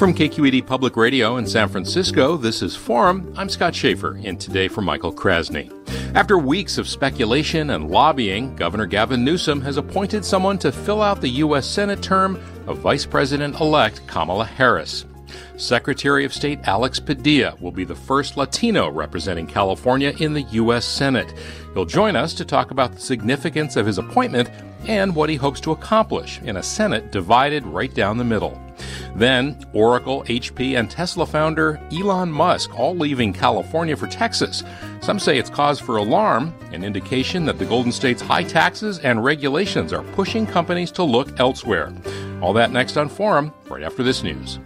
From KQED Public Radio in San Francisco, this is Forum. I'm Scott Shafer, and today for Michael Krasny. After weeks of speculation and lobbying, Governor Gavin Newsom has appointed someone to fill out the U.S. Senate term of Vice President elect Kamala Harris. Secretary of State Alex Padilla will be the first Latino representing California in the U.S. Senate. He'll join us to talk about the significance of his appointment and what he hopes to accomplish in a Senate divided right down the middle. Then, Oracle, HP, and Tesla founder Elon Musk all leaving California for Texas. Some say it's cause for alarm, an indication that the Golden State's high taxes and regulations are pushing companies to look elsewhere. All that next on Forum, right after this news.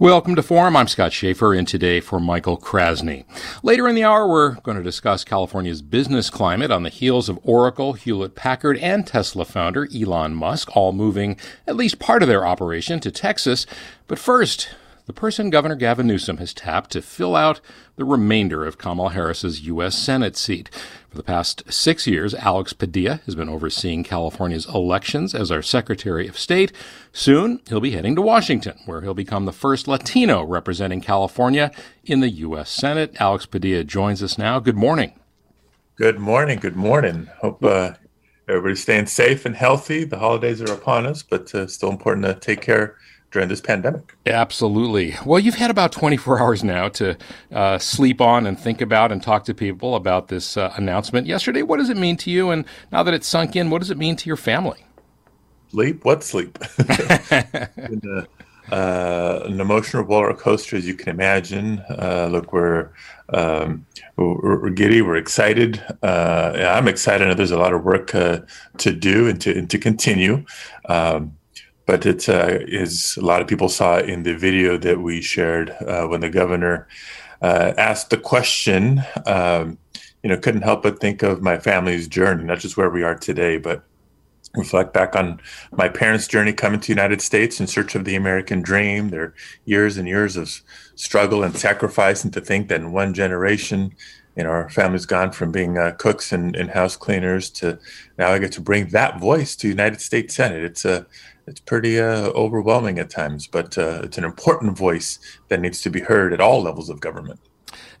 Welcome to Forum. I'm Scott Shafer, and today for Michael Krasny. Later in the hour, we're going to discuss California's business climate on the heels of Oracle, Hewlett Packard, and Tesla founder Elon Musk, all moving at least part of their operation to Texas. But first, the person Governor Gavin Newsom has tapped to fill out the remainder of Kamala Harris's U.S. Senate seat. For the past six years, Alex Padilla has been overseeing California's elections as our Secretary of State. Soon, he'll be heading to Washington, where he'll become the first Latino representing California in the U.S. Senate. Alex Padilla joins us now. Good morning. Good morning. Good morning. Hope uh, everybody's staying safe and healthy. The holidays are upon us, but uh, still important to take care during this pandemic. Absolutely. Well, you've had about 24 hours now to uh, sleep on and think about and talk to people about this uh, announcement yesterday. What does it mean to you? And now that it's sunk in, what does it mean to your family? Sleep? What sleep? and, uh, an emotional roller coaster, as you can imagine. Uh, look, we're, um, we're, we're giddy, we're excited. Uh, I'm excited. I know there's a lot of work uh, to do and to and to continue. Um, but it uh, is a lot of people saw in the video that we shared uh, when the governor uh, asked the question. Um, you know, couldn't help but think of my family's journey, not just where we are today, but reflect back on my parents' journey coming to the United States in search of the American dream. Their years and years of struggle and sacrifice, and to think that in one generation, you know, our family's gone from being uh, cooks and, and, house cleaners to now I get to bring that voice to United States Senate. It's a it's pretty uh, overwhelming at times, but uh, it's an important voice that needs to be heard at all levels of government.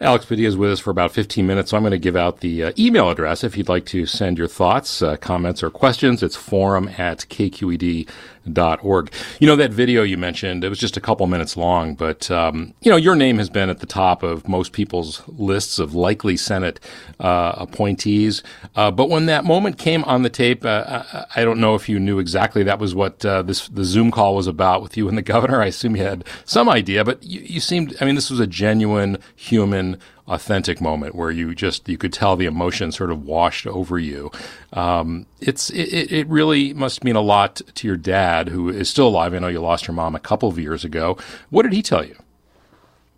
Alex Padilla is with us for about 15 minutes, so I'm going to give out the uh, email address if you'd like to send your thoughts, uh, comments, or questions. It's forum at kqed org. You know, that video you mentioned, it was just a couple minutes long, but, um, you know, your name has been at the top of most people's lists of likely Senate uh, appointees. Uh, but when that moment came on the tape, uh, I, I, don't know if you knew exactly that was what uh, this the Zoom call was about with you and the governor. I assume you had some idea, but you, you seemed, I mean, this was a genuine human authentic moment where you just you could tell the emotion sort of washed over you. Um, it's it, it really must mean a lot to your dad, who is still alive. I know you lost your mom a couple of years ago. What did he tell you?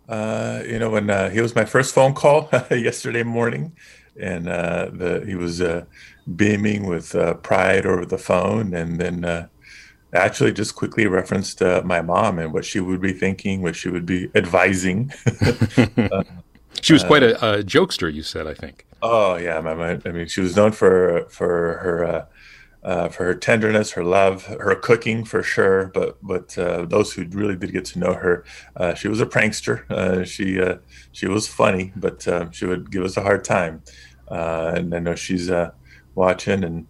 Uh, you know, when uh, he was my first phone call yesterday morning, and uh, the he was uh, beaming with uh, pride over the phone, and then uh, actually just quickly referenced my mom and what she would be thinking, what she would be advising. she was quite a, a, jokester, you said, I think. Oh yeah, I mean, she was known for for her uh, for her tenderness, her love, her cooking for sure. But but uh, those who really did get to know her, uh, she was a prankster. Uh, she uh, she was funny, but she would give us a hard time. Uh, and I know she's watching and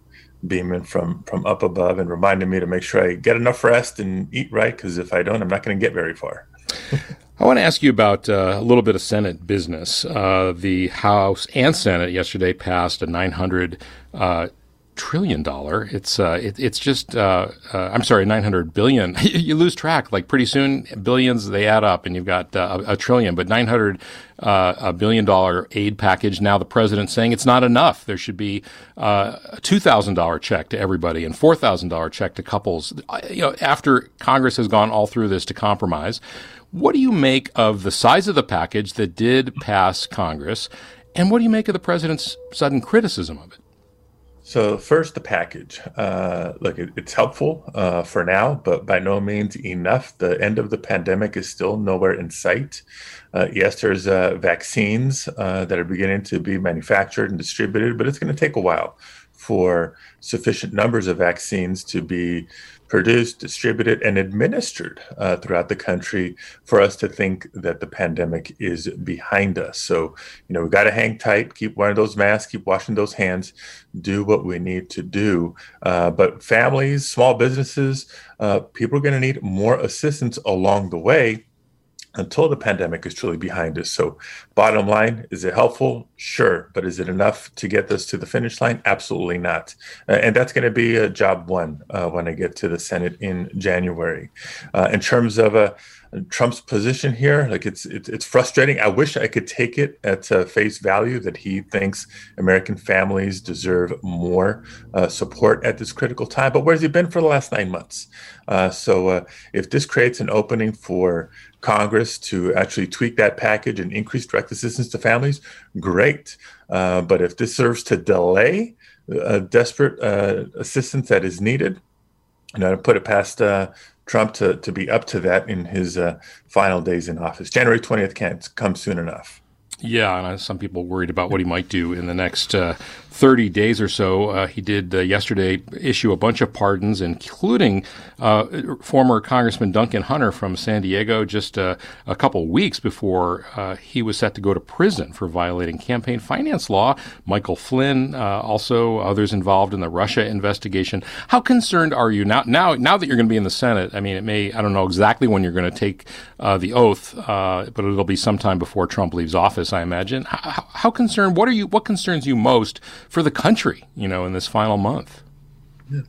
beaming from from up above and reminding me to make sure I get enough rest and eat right because if I don't, I'm not going to get very far. I want to ask you about uh, a little bit of Senate business. Uh, the House and Senate yesterday passed a 900 uh, trillion dollar. It's uh, it, it's just uh, uh, I'm sorry, nine hundred billion. you lose track. Like pretty soon, billions they add up, and you've got uh, a, a, trillion. But nine hundred uh, a billion dollar aid package. Now the president's saying it's not enough. There should be uh, a two thousand dollar check to everybody and four thousand dollar check to couples. You know, after Congress has gone all through this to compromise. What do you make of the size of the package that did pass Congress? And what do you make of the president's sudden criticism of it? So first, the package. Uh, look, it, it's helpful uh, for now, but by no means enough. The end of the pandemic is still nowhere in sight. Uh, yes, there's uh, vaccines uh, that are beginning to be manufactured and distributed, but it's going to take a while for sufficient numbers of vaccines to be produced, distributed, and administered uh, throughout the country for us to think that the pandemic is behind us. So, you know, we got to hang tight, keep wearing those masks, keep washing those hands, do what we need to do. Uh, but families, small businesses, uh, people are going to need more assistance along the way until the pandemic is truly behind us. So, bottom line, is it helpful? Sure. But is it enough to get us to the finish line? Absolutely not. Uh, and that's going to be a job one uh, when I get to the Senate in January. Uh, in terms of a Trump's position here. Like it's it's, it's frustrating. I wish I could take it at uh, face value that he thinks American families deserve more uh, support at this critical time. But where's he been for the last nine months? Uh, so uh, if this creates an opening for Congress to actually tweak that package and increase direct assistance to families, great. Uh, but if this serves to delay uh, desperate assistance that is needed, you know, put it past uh, Trump to, to be up to that in his uh, final days in office. January 20th can't come soon enough. Yeah, and some people worried about what he might do in the next uh, 30 days or so. Uh, he did uh, yesterday issue a bunch of pardons, including uh, former Congressman Duncan Hunter from San Diego, just uh, a couple weeks before uh, he was set to go to prison for violating campaign finance law. Michael Flynn, also others involved in the Russia investigation. How concerned are you now? Now, now that you're going to be in the Senate, I mean, it may I don't know exactly when you're going to take the oath, but it'll be sometime before Trump leaves office. I imagine. How, how, concerned? What are you? What concerns you most for the country? You know, in this final month.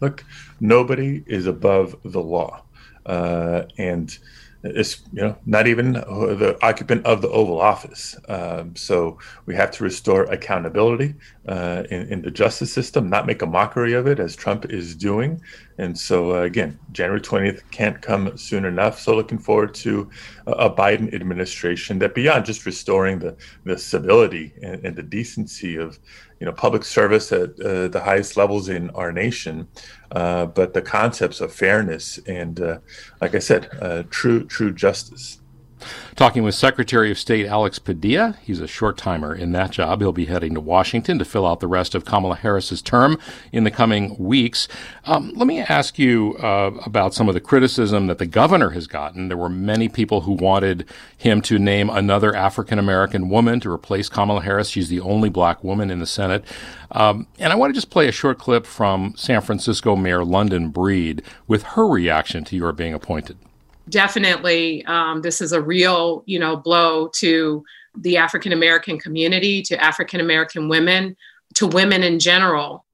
Look, nobody is above the law, uh, and it's you know not even the occupant of the Oval Office. Um, so we have to restore accountability uh, in, in, the justice system, not make a mockery of it as Trump is doing. And so uh, again, January twentieth can't come soon enough. So looking forward to a Biden administration that beyond just restoring the the civility and, and the decency of you know public service at uh, the highest levels in our nation, uh, but the concepts of fairness and, uh, like I said, uh, true true justice. Talking with Secretary of State Alex Padilla. He's a short timer in that job. He'll be heading to Washington to fill out the rest of Kamala Harris's term in the coming weeks. Um, let me ask you uh, about some of the criticism that the governor has gotten. There were many people who wanted him to name another African American woman to replace Kamala Harris. She's the only black woman in the Senate. Um, and I want to just play a short clip from San Francisco Mayor London Breed with her reaction to your being appointed definitely um, this is a real you know blow to the african american community to african american women to women in general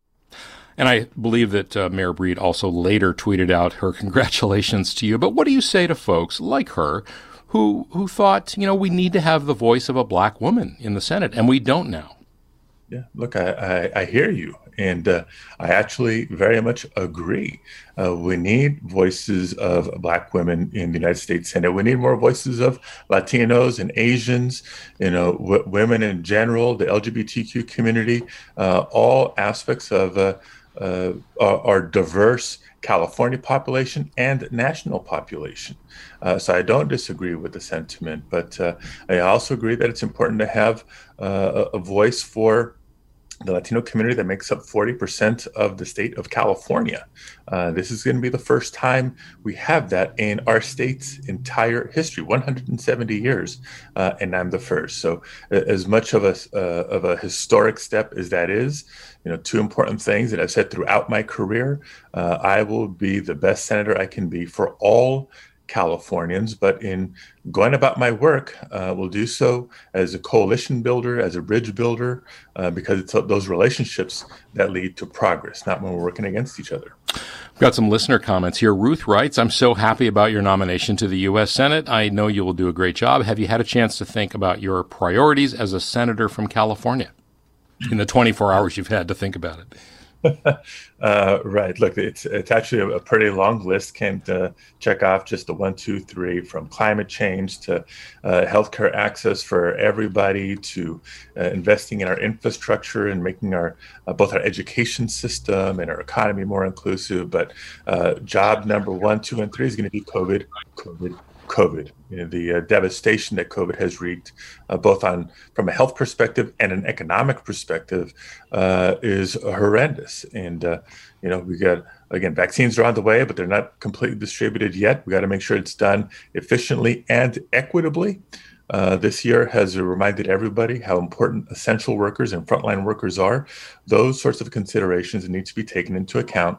and I believe that uh, Mayor Breed also later tweeted out her congratulations to you. But what do you say to folks like her who who thought, you know, we need to have the voice of a black woman in the Senate, and we don't now? Yeah, look, I, I, I hear you. And uh, I actually very much agree. Uh, we need voices of Black women in the United States Senate. We need more voices of Latinos and Asians, you know, w- women in general, the LGBTQ community, uh, all aspects of uh, uh, our diverse California population and national population. Uh, so I don't disagree with the sentiment, but uh, I also agree that it's important to have uh, a voice for the Latino community that makes up 40% of the state of California. Uh, this is going to be the first time we have that in our state's entire history 170 years, uh, and I'm the first. So, as much of a, uh, of a historic step as that is, you know, two important things that I've said throughout my career uh, I will be the best senator I can be for all Californians, but in going about my work, uh, will do so as a coalition builder, as a bridge builder, uh, because it's those relationships that lead to progress, not when we're working against each other. We've got some listener comments here. Ruth writes, I'm so happy about your nomination to the U.S. Senate. I know you will do a great job. Have you had a chance to think about your priorities as a senator from California in the 24 hours you've had to think about it? uh, right. Look, it's it's actually a, a, pretty long list. Can't uh, check off just the one, two, three, from climate change to uh, healthcare access for everybody to uh, investing in our infrastructure and making our uh, both our education system and our economy more inclusive. But uh, job number one, two, and three is going to be COVID, COVID, COVID, you know, the uh, devastation that COVID has wreaked, uh, both on from a health perspective and an economic perspective, uh, is horrendous. And uh, you know, we got again vaccines are on the way, but they're not completely distributed yet. We got to make sure it's done efficiently and equitably. Uh, this year has reminded everybody how important essential workers and frontline workers are. Those sorts of considerations need to be taken into account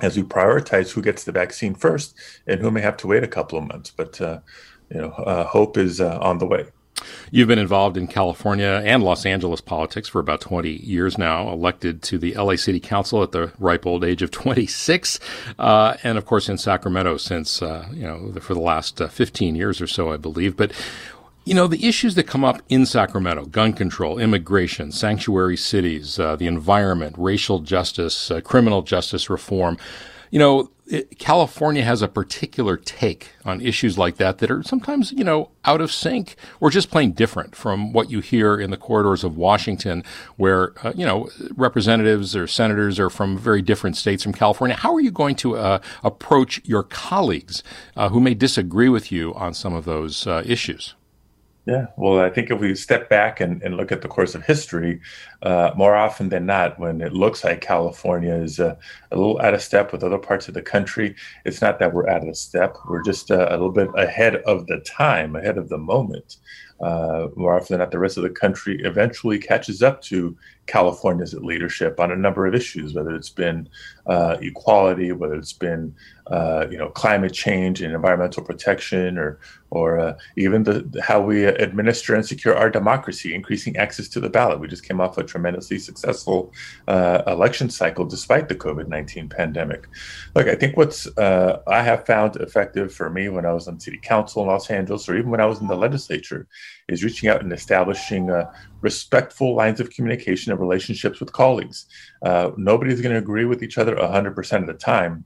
as we prioritize who gets the vaccine first and who may have to wait a couple of months. But uh, you know, uh, hope is uh, on the way. You've been involved in California and Los Angeles politics for about 20 years now, elected to the LA City Council at the ripe old age of 26, uh, and of course in Sacramento since, uh, you know, for the last uh, 15 years or so, I believe. But you know, the issues that come up in Sacramento gun control, immigration, sanctuary cities, uh, the environment, racial justice, uh, criminal justice reform you know, it, California has a particular take on issues like that that are sometimes, you know, out of sync or just plain different from what you hear in the corridors of Washington, where, uh, you know, representatives or senators are from very different states from California. How are you going to uh, approach your colleagues uh, who may disagree with you on some of those uh, issues? Yeah, well, I think if we step back and, and look at the course of history, uh, more often than not, when it looks like California is uh, a little out of step with other parts of the country, it's not that we're out of step. We're just uh, a little bit ahead of the time, ahead of the moment. Uh, more often than not, the rest of the country eventually catches up to California's leadership on a number of issues, whether it's been uh, equality, whether it's been uh, you know climate change and environmental protection, or or uh, even the, how we administer and secure our democracy, increasing access to the ballot. We just came off a tremendously successful uh, election cycle despite the COVID nineteen pandemic. Look, I think what's uh, I have found effective for me when I was on city council in Los Angeles, or even when I was in the legislature, is reaching out and establishing uh, respectful lines of communication and relationships with colleagues. Uh, nobody's going to agree with each other 100% of the time,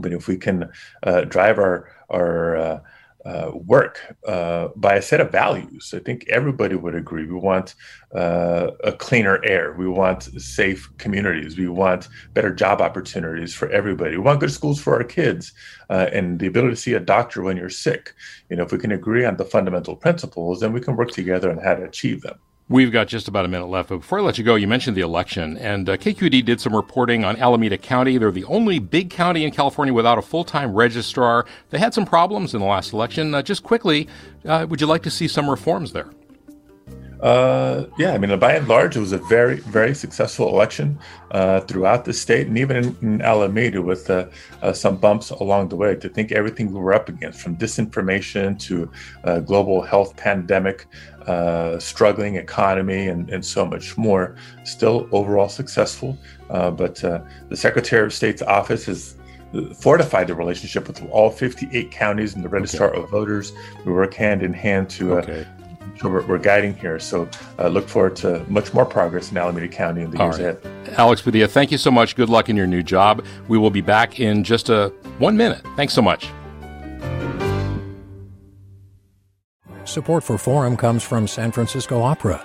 but if we can uh, drive our our uh, work uh, by a set of values. I think everybody would agree. We want uh, a cleaner air. We want safe communities. We want better job opportunities for everybody. We want good schools for our kids uh, and the ability to see a doctor when you're sick. You know, if we can agree on the fundamental principles, then we can work together on how to achieve them. We've got just about a minute left, but before I let you go, you mentioned the election, and uh, KQED did some reporting on Alameda County. They're the only big county in California without a full-time registrar. They had some problems in the last election. Uh, just quickly, uh, would you like to see some reforms there? Uh, yeah, I mean, by and large, it was a very, very successful election uh, throughout the state, and even in, in Alameda, with uh, uh some bumps along the way. To think everything we were up against, from disinformation to uh, global health pandemic, uh, struggling economy, and, and so much more, still overall successful. but the Secretary of State's office has fortified the relationship with all 58 counties and the registrar okay. of voters. We work hand in hand to uh, okay so we're, we're, guiding here. So uh, look forward to much more progress in Alameda County in the All years right. ahead. Alex Padilla, thank you so much. Good luck in your new job. We will be back in just a one minute. Thanks so much. Support for Forum comes from San Francisco Opera.